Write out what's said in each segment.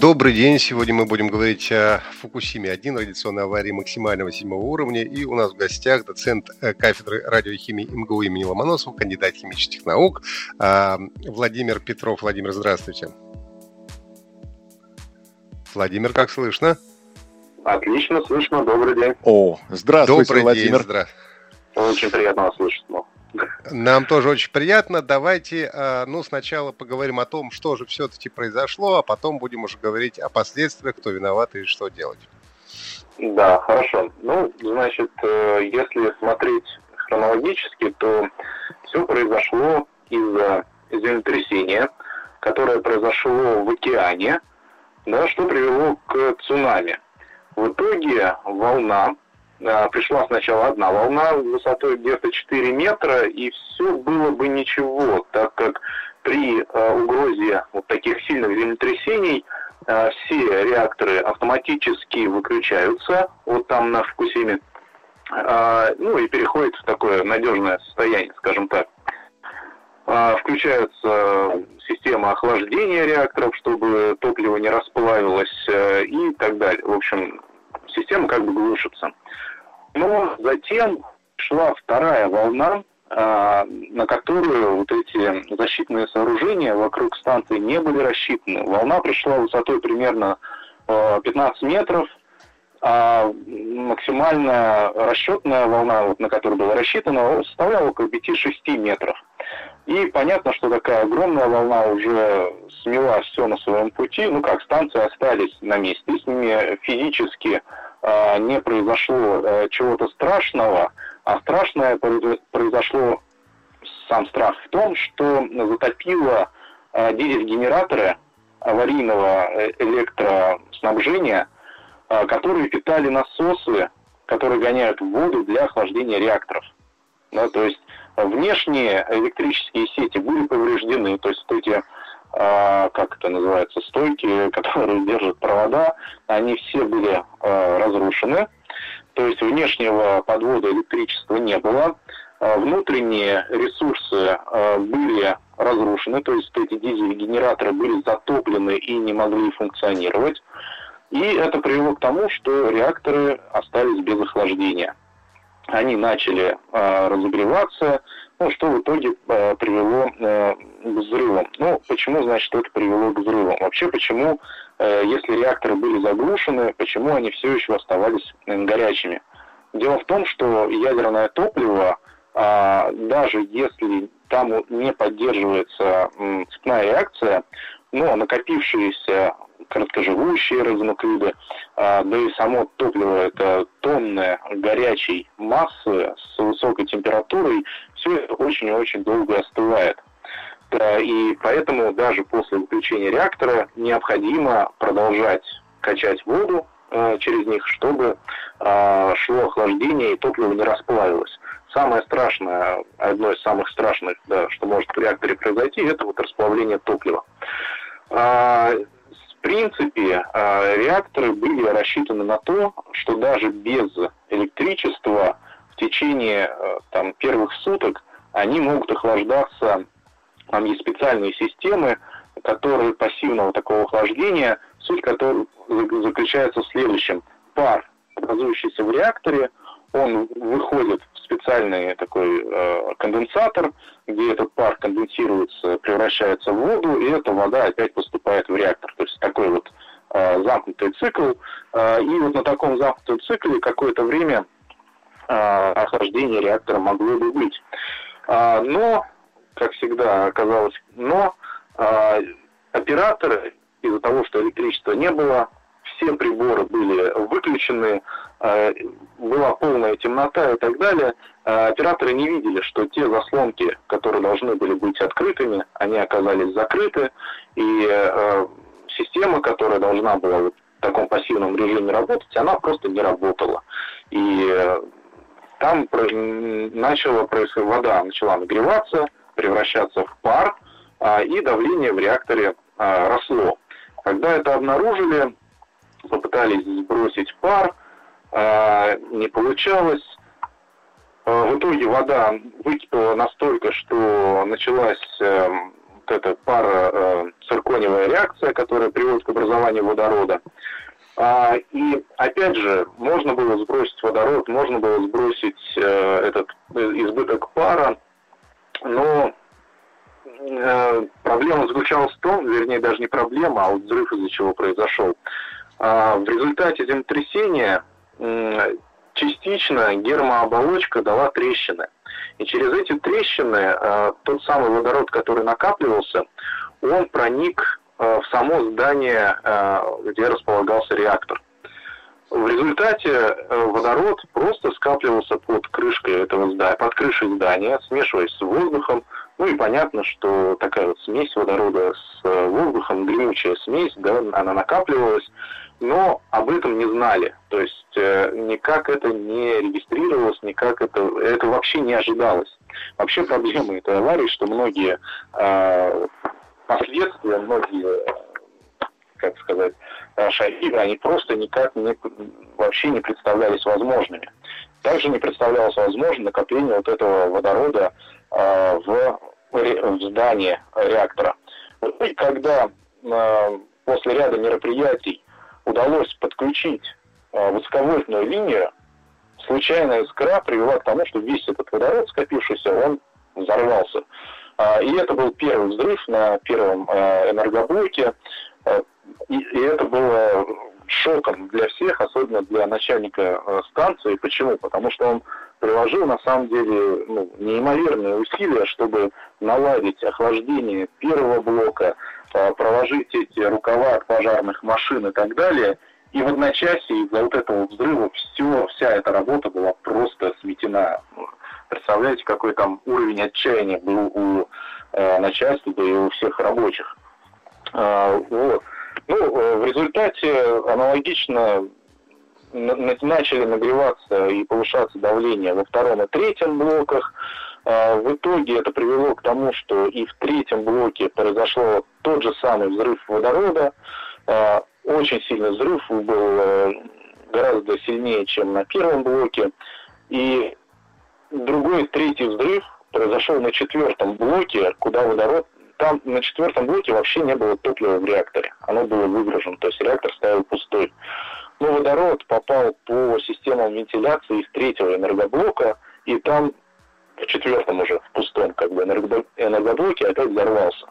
Добрый день. Сегодня мы будем говорить о Фукусиме-1, радиационной аварии максимального седьмого уровня. И у нас в гостях доцент э, кафедры радиохимии МГУ имени Ломоносова, кандидат химических наук а, Владимир Петров. Владимир, здравствуйте. Владимир, как слышно? Отлично слышно. Добрый день. О, здравствуйте, Добрый Владимир. День, здра... Очень приятно вас слышать. Нам тоже очень приятно. Давайте, а, ну, сначала поговорим о том, что же все-таки произошло, а потом будем уже говорить о последствиях, кто виноват и что делать. Да, хорошо. Ну, значит, э, если смотреть хронологически, то все произошло из-за землетрясения, которое произошло в океане, да, что привело к цунами. В итоге волна пришла сначала одна волна высотой где-то 4 метра, и все было бы ничего, так как при э, угрозе вот таких сильных землетрясений э, все реакторы автоматически выключаются, вот там на Фукусиме, э, ну и переходят в такое надежное состояние, скажем так. Включается система охлаждения реакторов, чтобы топливо не расплавилось и так далее. В общем, система как бы глушится. Но затем шла вторая волна, а, на которую вот эти защитные сооружения вокруг станции не были рассчитаны. Волна пришла высотой примерно 15 а, метров, а максимальная расчетная волна, на которую была рассчитана, составляла около 5-6 метров. И понятно, что такая огромная волна уже смела все на своем пути. Ну как, станции остались на месте, с ними физически э, не произошло э, чего-то страшного, а страшное произошло сам страх в том, что затопило э, дизель-генераторы аварийного э, электроснабжения, э, которые питали насосы, которые гоняют воду для охлаждения реакторов. Да, то есть внешние электрические сети были повреждены, то есть эти а, как это называется, стойки, которые держат провода, они все были а, разрушены. То есть внешнего подвода электричества не было. А, внутренние ресурсы были разрушены, то есть эти дизель-генераторы были затоплены и не могли функционировать. И это привело к тому, что реакторы остались без охлаждения. Они начали разогреваться, ну, что в итоге э, привело э, к взрывам. Ну, почему, значит, это привело к взрывам? Вообще, почему, э, если реакторы были заглушены, почему они все еще оставались э, горячими? Дело в том, что ядерное топливо, э, даже если там не поддерживается э, цепная реакция, но накопившиеся короткоживущие радионуклиды, а, да и само топливо это тонны горячей массы с высокой температурой, все это очень и очень долго остывает. И поэтому даже после выключения реактора необходимо продолжать качать воду э, через них, чтобы э, шло охлаждение и топливо не расплавилось. Самое страшное, одно из самых страшных, да, что может в реакторе произойти, это вот расплавление топлива. А, в принципе, а, реакторы были рассчитаны на то, что даже без электричества течение а, там, первых суток они могут охлаждаться. Там есть специальные системы, которые пассивного такого охлаждения, суть которой заключается в следующем. Пар, образующийся в реакторе, он выходит в специальный такой э, конденсатор, где этот пар конденсируется, превращается в воду, и эта вода опять поступает в реактор. То есть такой вот э, замкнутый цикл. Э, и вот на таком замкнутом цикле какое-то время э, охлаждение реактора могло бы быть. Э, но, как всегда оказалось, но э, операторы из-за того, что электричества не было, все приборы были выключены, э, была полная темнота и так далее, э, операторы не видели, что те заслонки, которые должны были быть открытыми, они оказались закрыты, и э, система, которая должна была в таком пассивном режиме работать, она просто не работала. И там начала происходить, вода начала нагреваться, превращаться в пар, а, и давление в реакторе а, росло. Когда это обнаружили, попытались сбросить пар, а, не получалось. В итоге вода выкипела настолько, что началась вот эта пара э, циркониевая реакция, которая приводит к образованию водорода. И опять же, можно было сбросить водород, можно было сбросить э, этот избыток пара, но э, проблема заключалась в том, вернее, даже не проблема, а вот взрыв из-за чего произошел. А, в результате землетрясения э, частично гермооболочка дала трещины. И через эти трещины э, тот самый водород, который накапливался, он проник э, в само здание, э, где располагался реактор. В результате э, водород просто скапливался под крышкой этого здания, под крышей здания, смешиваясь с воздухом. Ну и понятно, что такая вот смесь водорода с э, воздухом, гремучая смесь, да, она накапливалась, но об этом не знали. То есть э, никак это не регистрировалось, никак это, это вообще не ожидалось. Вообще проблема этой аварии, что многие э, последствия, многие как сказать, шаги, они просто никак не, вообще не представлялись возможными. Также не представлялось возможным накопление вот этого водорода э, в, в здании реактора. И когда э, после ряда мероприятий удалось подключить э, высоковольтную линию, случайная искра привела к тому, что весь этот водород, скопившийся, он взорвался. А, и это был первый взрыв на первом э, энергоблоке. Э, и, это было шоком для всех, особенно для начальника станции. Почему? Потому что он приложил на самом деле ну, неимоверные усилия, чтобы наладить охлаждение первого блока, проложить эти рукава от пожарных машин и так далее. И в одночасье из-за вот этого взрыва все, вся эта работа была просто сметена. Представляете, какой там уровень отчаяния был у э, начальства, да и у всех рабочих. Э, вот. Ну, э, в результате аналогично начали нагреваться и повышаться давление во втором и третьем блоках. А, в итоге это привело к тому, что и в третьем блоке произошел тот же самый взрыв водорода. А, очень сильный взрыв был э, гораздо сильнее, чем на первом блоке. И другой, третий взрыв произошел на четвертом блоке, куда водород там на четвертом блоке вообще не было топлива в реакторе. Оно было выгружено, то есть реактор стоял пустой. Но водород попал по системам вентиляции из третьего энергоблока, и там в четвертом уже, в пустом как бы энергоблоке опять взорвался.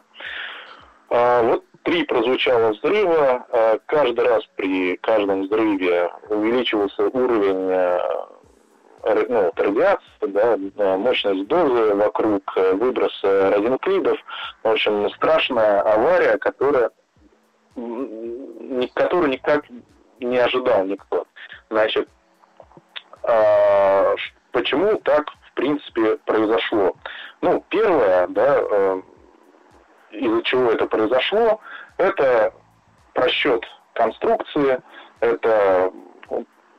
А, вот три прозвучало взрыва. А, каждый раз при каждом взрыве увеличивался уровень ну, радиация, да, мощность дозы вокруг, э, выброс радионуклидов. В общем, страшная авария, которая, которую никак не ожидал никто. Значит, а, почему так, в принципе, произошло? Ну, первое, да, э, из-за чего это произошло, это просчет конструкции, это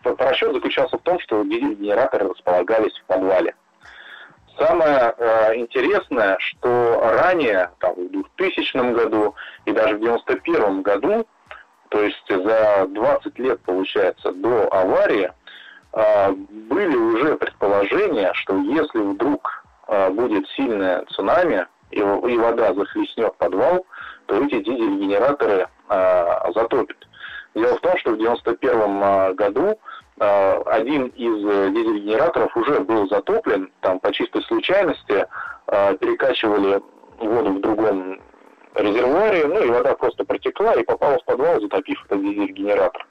Расчет заключался в том, что дизель-генераторы располагались в подвале. Самое э, интересное, что ранее, там, в 2000 году и даже в 1991 году, то есть за 20 лет, получается, до аварии, э, были уже предположения, что если вдруг э, будет сильное цунами и, и вода захлестнет подвал, то эти дизель-генераторы э, затопят. Дело в том, что в 1991 э, году один из э, дизель-генераторов уже был затоплен, там по чистой случайности э, перекачивали воду в другом резервуаре, ну и вода просто протекла и попала в подвал, затопив этот дизель-генератор.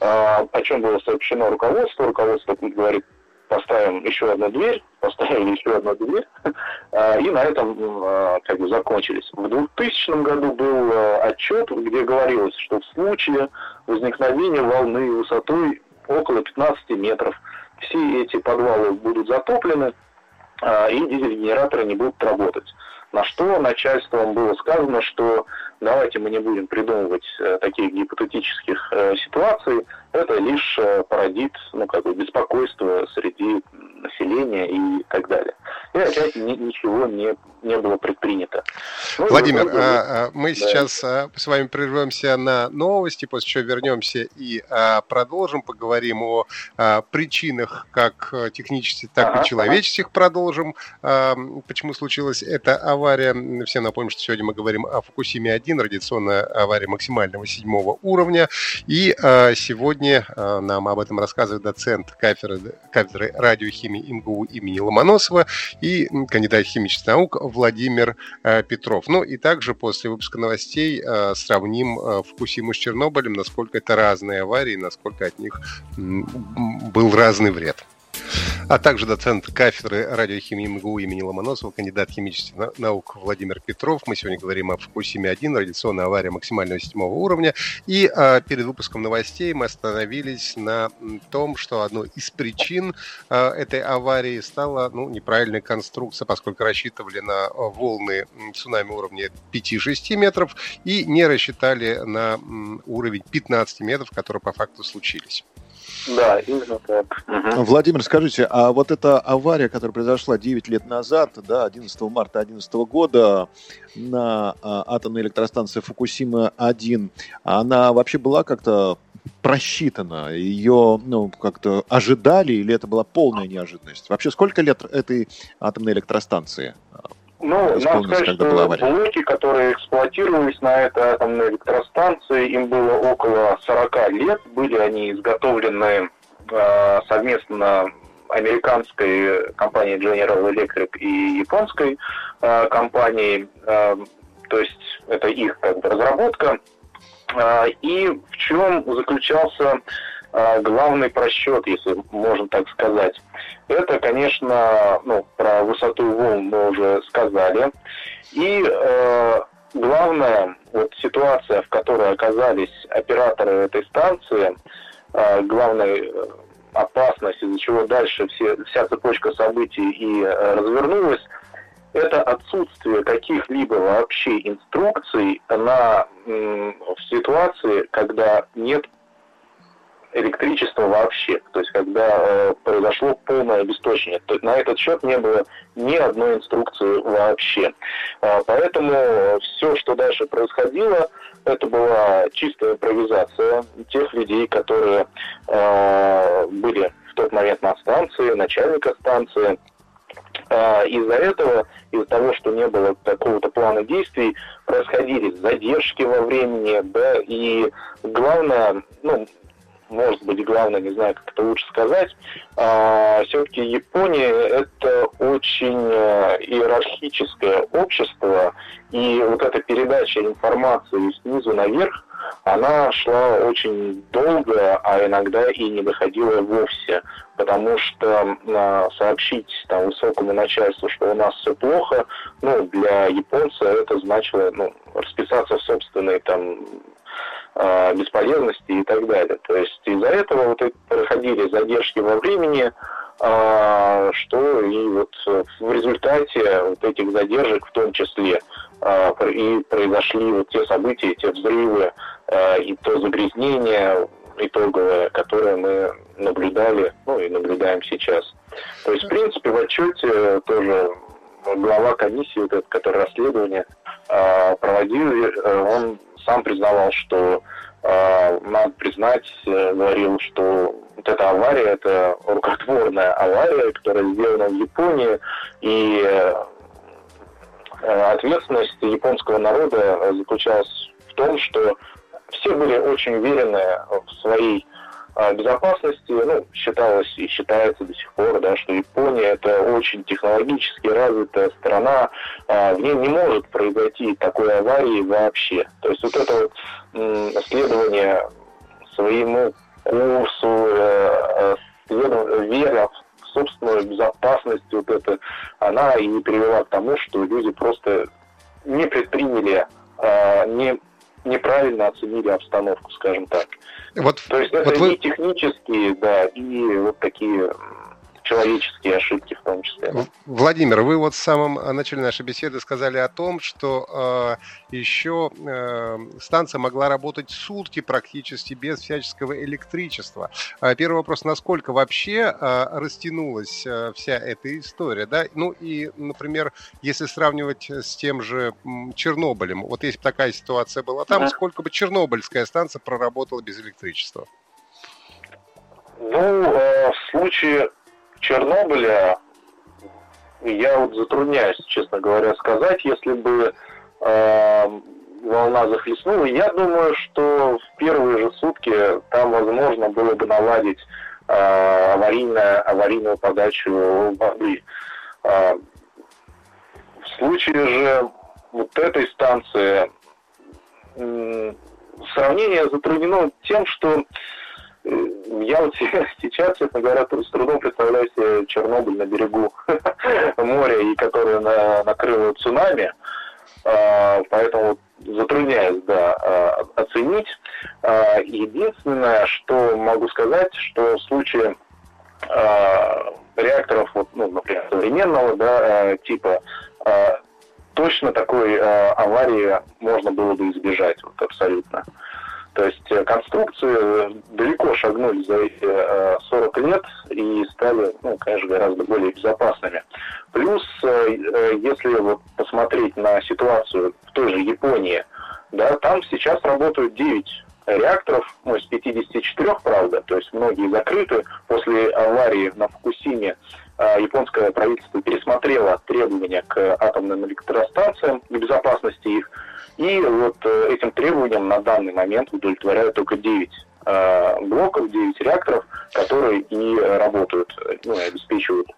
О чем было сообщено руководству, руководство говорит, поставим еще одну дверь, поставили еще одну дверь, и на этом как бы закончились. В 2000 году был отчет, где говорилось, что в случае возникновения волны высотой около 15 метров. Все эти подвалы будут затоплены, а, и дизель-генераторы не будут работать. На что начальством было сказано, что давайте мы не будем придумывать э, таких гипотетических э, ситуаций, это лишь э, породит ну, как бы беспокойство среди населения и так далее. И опять ничего не, не было предпринято. Ну, Владимир, ну, а, а, мы да. сейчас а, с вами прервемся на новости, после чего вернемся и продолжим, поговорим о причинах как технических, так ага, и человеческих ага. продолжим, почему случилась эта авария. Всем напомню, что сегодня мы говорим о Фукусиме-1, радиационная авария максимального седьмого уровня, и сегодня нам об этом рассказывает доцент кафедры, кафедры радиохимии МГУ имени Ломоносова и кандидат химических наук Владимир э, Петров. Ну и также после выпуска новостей э, сравним Фукусиму с Чернобылем, насколько это разные аварии, насколько от них был разный вред а также доцент кафедры радиохимии МГУ имени Ломоносова, кандидат химических наук Владимир Петров. Мы сегодня говорим о Фукусиме-1, радиационная авария максимального седьмого уровня. И а, перед выпуском новостей мы остановились на том, что одной из причин а, этой аварии стала ну, неправильная конструкция, поскольку рассчитывали на волны цунами уровня 5-6 метров и не рассчитали на уровень 15 метров, которые по факту случились. Да, именно так. Угу. Владимир, скажите, а вот эта авария, которая произошла 9 лет назад, да, 11 марта 2011 года на а, атомной электростанции Фукусима-1, она вообще была как-то просчитана? Ее ну, как-то ожидали или это была полная неожиданность? Вообще, сколько лет этой атомной электростанции? Ну, надо сказать, что блоки, которые эксплуатировались на этой атомной электростанции, им было около 40 лет. Были они изготовлены э, совместно американской компанией General Electric и японской э, компанией. Э, то есть это их как бы, разработка. Э, и в чем заключался э, главный просчет, если можно так сказать. Это, конечно, ну, про высоту волн мы уже сказали. И э, главная вот ситуация, в которой оказались операторы этой станции, э, главная э, опасность, из-за чего дальше все, вся цепочка событий и э, развернулась, это отсутствие каких-либо вообще инструкций на, в ситуации, когда нет электричества вообще. То есть когда э, произошло полное обесточение. То, на этот счет не было ни одной инструкции вообще. Э, поэтому все, что дальше происходило, это была чистая импровизация тех людей, которые э, были в тот момент на станции, начальника станции. Э, из-за этого, из-за того, что не было какого-то плана действий, происходили задержки во времени, да, и главное, ну, может быть, главное, не знаю, как это лучше сказать, а, все-таки Япония это очень э, иерархическое общество, и вот эта передача информации снизу наверх, она шла очень долго, а иногда и не доходила вовсе, потому что э, сообщить там, высокому начальству, что у нас все плохо, ну, для японца это значило ну, расписаться в собственной там э, бесполезности и так далее. То есть из-за этого вот проходили задержки во времени, э, что и вот в результате вот этих задержек в том числе э, и произошли вот те события, те взрывы э, и то загрязнение итоговое, которое мы наблюдали, ну и наблюдаем сейчас. То есть, в принципе, в отчете тоже глава комиссии, вот этот, который расследование э, проводил, э, он сам признавал, что э, надо признать, э, говорил, что вот эта авария, это рукотворная авария, которая сделана в Японии, и э, ответственность японского народа заключалась в том, что все были очень уверены в своей а, безопасности, ну, считалось и считается до сих пор, да, что Япония это очень технологически развитая страна, а, в ней не может произойти такой аварии вообще. То есть вот это вот следование своему курсу, э, э, вера в собственную безопасность, вот это, она и привела к тому, что люди просто не предприняли, а, не неправильно оценили обстановку, скажем так. Вот, То есть это вот вы... и технические, да, и вот такие человеческие ошибки в том числе. Владимир, вы вот в самом начале нашей беседы сказали о том, что э, еще э, станция могла работать сутки практически без всяческого электричества. А первый вопрос, насколько вообще э, растянулась э, вся эта история, да? Ну и, например, если сравнивать с тем же Чернобылем, вот если бы такая ситуация была там, да. сколько бы Чернобыльская станция проработала без электричества? Ну, э, в случае Чернобыля я вот затрудняюсь, честно говоря, сказать, если бы э, волна захлестнула. Я думаю, что в первые же сутки там возможно было бы наладить э, аварийная, аварийную подачу воды. Э, в случае же вот этой станции э, сравнение затруднено тем, что я вот сейчас, честно говоря, с трудом представляю себе Чернобыль на берегу моря, и который на, накрыло цунами. А, поэтому затрудняюсь, да, а, оценить. А, единственное, что могу сказать, что в случае реакторов, вот, ну, например, современного да, типа, точно такой аварии можно было бы избежать, вот абсолютно. То есть э, конструкции далеко шагнули за эти 40 э, лет и стали, ну, конечно, гораздо более безопасными. Плюс, э, если вот посмотреть на ситуацию в той же Японии, да, там сейчас работают 9 реакторов, ну, из 54, правда, то есть многие закрыты. После аварии на Фукусиме японское правительство пересмотрело требования к атомным электростанциям и безопасности их. И вот э, этим требованиям на данный момент удовлетворяют только 9 э, блоков, 9 реакторов, которые и работают, ну, и обеспечивают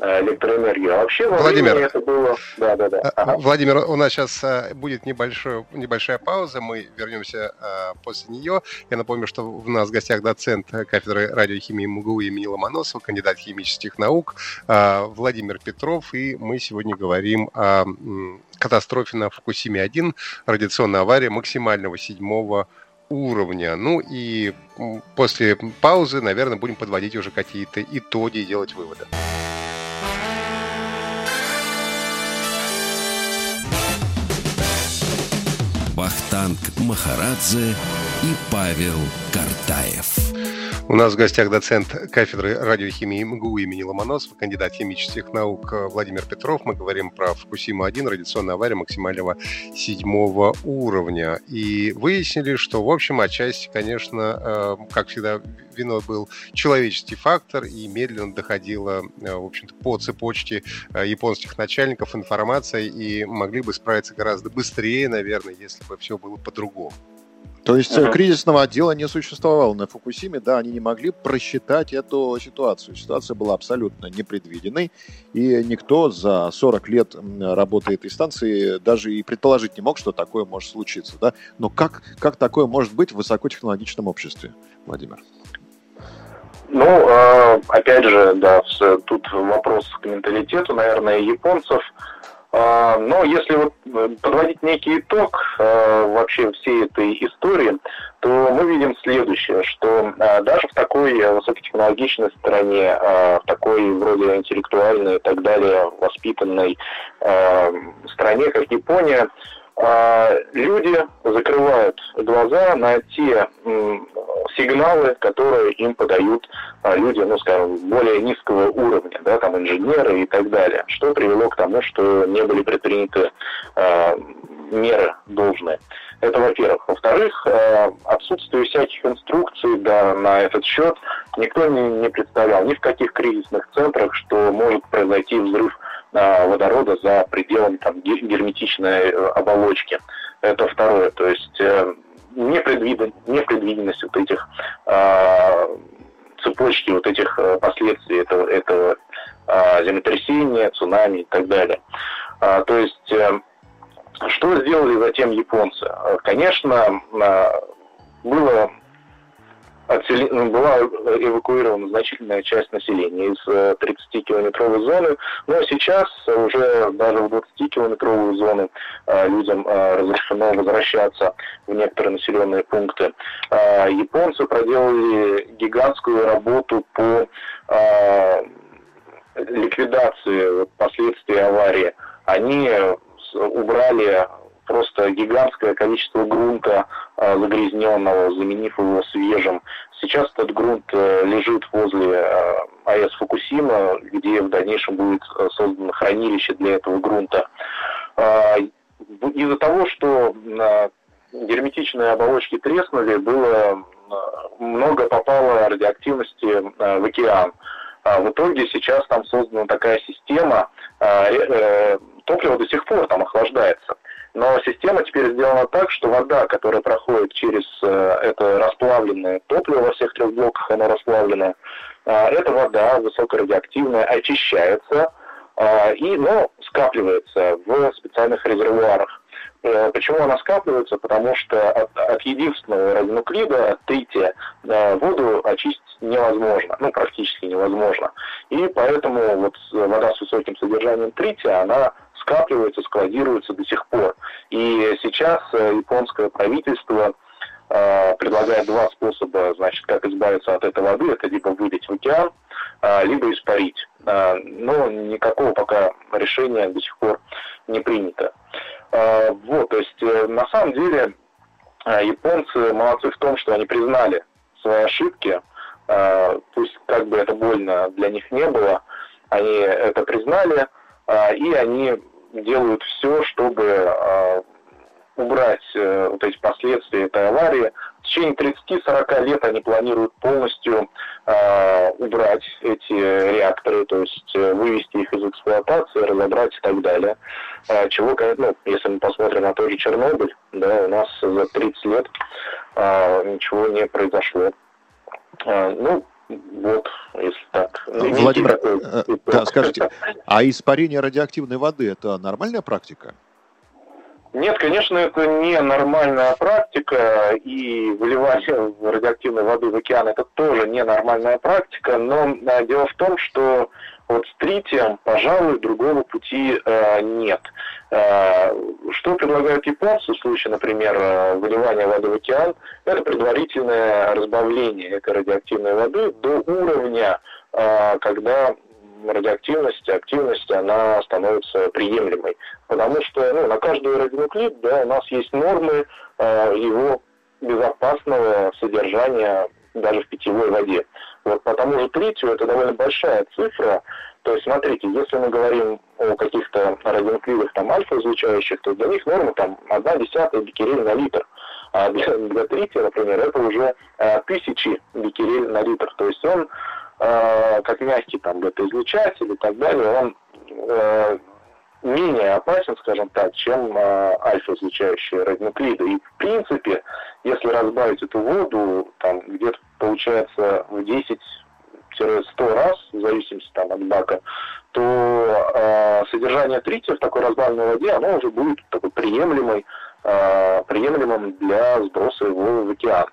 э, электроэнергию. А вообще Владимир, это было... Да, да, да. Ага. Владимир, у нас сейчас будет небольшой, небольшая пауза, мы вернемся после нее. Я напомню, что у нас в гостях доцент кафедры радиохимии МГУ имени Ломоносова, кандидат химических наук Владимир Петров, и мы сегодня говорим о катастрофе на Фукусиме-1, радиационная авария максимального седьмого уровня. Ну и после паузы, наверное, будем подводить уже какие-то итоги и делать выводы. Вахтанг Махарадзе и Павел Картаев. У нас в гостях доцент кафедры радиохимии МГУ имени Ломоносова, кандидат химических наук Владимир Петров. Мы говорим про Фукусима-1, радиационная авария максимального седьмого уровня. И выяснили, что, в общем, отчасти, конечно, э, как всегда, виной был человеческий фактор, и медленно доходила, э, в общем-то, по цепочке э, японских начальников информация, и могли бы справиться гораздо быстрее, наверное, если бы все было по-другому. То есть uh-huh. кризисного отдела не существовало на Фукусиме, да, они не могли просчитать эту ситуацию. Ситуация была абсолютно непредвиденной, и никто за 40 лет работы этой станции даже и предположить не мог, что такое может случиться, да. Но как, как такое может быть в высокотехнологичном обществе, Владимир? Ну, а, опять же, да, тут вопрос к менталитету, наверное, японцев – но если вот э, подводить некий итог а, вообще всей этой истории, то мы видим следующее, что а, даже в такой высокотехнологичной стране, в такой вроде интеллектуальной и так далее воспитанной стране, как Япония, люди закрывают глаза на те сигналы, которые им подают а, люди, ну, скажем, более низкого уровня, да, там инженеры и так далее, что привело к тому, что не были предприняты э, меры должные. Это во-первых. Во-вторых, отсутствие всяких инструкций да, на этот счет никто не, не представлял ни в каких кризисных центрах, что может произойти взрыв водорода за пределами там, герметичной оболочки. Это второе. То есть непредвиден, непредвиденность вот этих э, цепочки вот этих э, последствий этого, этого э, землетрясения, цунами и так далее. А, то есть, э, что сделали затем японцы? Конечно, э, было отсели... Ну, была эвакуирована значительная часть населения из 30-километровой э, зоны, но сейчас уже даже в 20-километровую зону э, людям э, разрешено возвращаться в некоторые населенные пункты. Японцы проделали гигантскую работу по ликвидации последствий аварии, они убрали просто гигантское количество грунта э, загрязненного, заменив его свежим. Сейчас этот грунт э, лежит возле э, АЭС Фукусима, где в дальнейшем будет э, создано хранилище для этого грунта. Э, из-за того, что э, герметичные оболочки треснули, было много попало радиоактивности в океан. А в итоге сейчас там создана такая система, топливо до сих пор там охлаждается. Но система теперь сделана так, что вода, которая проходит через э, это расплавленное топливо во всех трех блоках, оно расплавленное, э, эта вода высокорадиоактивная очищается э, и ну, скапливается в специальных резервуарах. Почему она скапливается? Потому что от, от единственного радионуклида, от трития, воду очистить невозможно, ну, практически невозможно. И поэтому вот вода с высоким содержанием трития, она скапливается, складируется до сих пор. И сейчас э, японское правительство предлагает два способа, значит, как избавиться от этой воды. Это либо вылить в океан, либо испарить. Но никакого пока решения до сих пор не принято. Вот, то есть э, на самом деле японцы молодцы в том, что они признали свои ошибки, пусть как бы это больно для них не было, они это признали, и они делают все, чтобы убрать э, вот эти последствия этой аварии. В течение 30-40 лет они планируют полностью э, убрать эти реакторы, то есть э, вывести их из эксплуатации, разобрать и так далее. Чего, ну, если мы посмотрим на тот же Чернобыль, да, у нас за 30 лет ничего не произошло. Ну, вот, если так. Владимир, такой, э, да, скажите, а испарение радиоактивной воды – это нормальная практика? Нет, конечно, это не нормальная практика, и выливание радиоактивной воды в океан это тоже не нормальная практика, но а, дело в том, что вот с тритием, пожалуй, другого пути э, нет. Э, что предлагают японцы в случае, например, э, выливания воды в океан? Это предварительное разбавление этой радиоактивной воды до уровня, э, когда радиоактивность, активность, она становится приемлемой. Потому что ну, на каждый радионуклид да, у нас есть нормы э, его безопасного содержания даже в питьевой воде. Вот по тому же тритию это довольно большая цифра. То есть, смотрите, если мы говорим о каких-то радионуклидах там альфа-излучающих, то для них норма там 1 десятая бикерель на литр. А для, для трития, например, это уже э, тысячи бикерель на литр. То есть он э, как мягкий там бета-излучатель и так далее, он э, менее опасен, скажем так, чем э, альфа-излучающие радионуклиды. И в принципе, если разбавить эту воду, там где-то получается в 10 100 раз, в зависимости там, от бака, то э, содержание трития в такой разбавленной воде, оно уже будет такой приемлемой, э, приемлемым для сброса его в океан.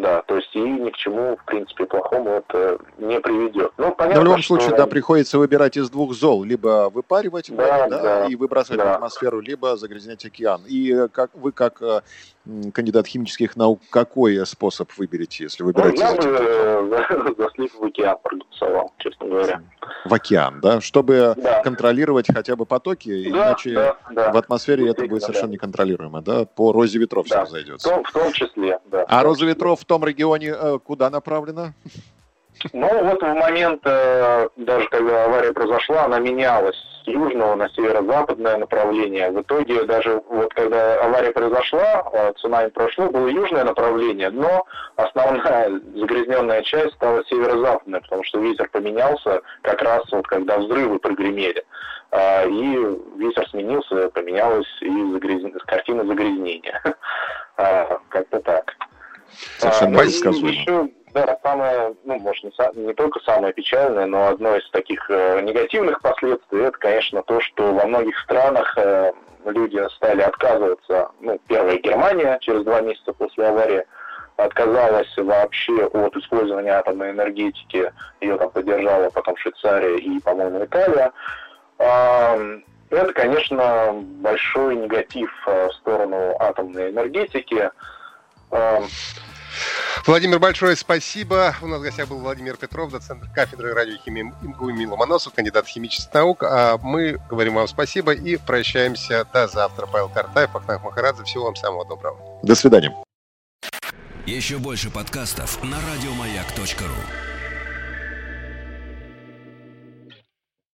Да, то есть и ни к чему, в принципе, плохому это не приведет. Ну, понятно, Но в любом что... случае, да, приходится выбирать из двух зол. Либо выпаривать да, воду, да, да, и выбрасывать да. в атмосферу, либо загрязнять океан. И э, как вы, как э, кандидат химических наук, какой способ выберете, если выбираете? Ну, я бы за слив в океан проголосовал, честно говоря. В океан, да? Чтобы да. контролировать хотя бы потоки, да, иначе да, да. в атмосфере это будет совершенно да. неконтролируемо, да? По розе ветров да. все разойдется. В том, в том числе, да. А роза ветров в том регионе э, куда направлена? Ну, вот в момент, э, даже когда авария произошла, она менялась с южного на северо-западное направление. В итоге даже вот когда авария произошла, э, цунами прошло, было южное направление, но основная загрязненная часть стала северо-западная, потому что ветер поменялся как раз вот когда взрывы прогремели. А, и ветер сменился, поменялась и загряз... картина загрязнения. А, как-то так. Совершенно а, ну, еще, да, самое, ну, может, не, не только самое печальное, но одно из таких э, негативных последствий, это, конечно, то, что во многих странах э, люди стали отказываться, ну, первая Германия через два месяца после аварии отказалась вообще от использования атомной энергетики, ее там поддержала потом Швейцария и, по-моему, Италия. Э, это, конечно, большой негатив э, в сторону атомной энергетики. Владимир, большое спасибо. У нас в гостях был Владимир Петров, доцент кафедры радиохимии МГУ Ломоносов, кандидат химических наук. А мы говорим вам спасибо и прощаемся до завтра. Павел Картаев, Ахтанг Махарадзе. Всего вам самого доброго. До свидания. Еще больше подкастов на радиомаяк.ру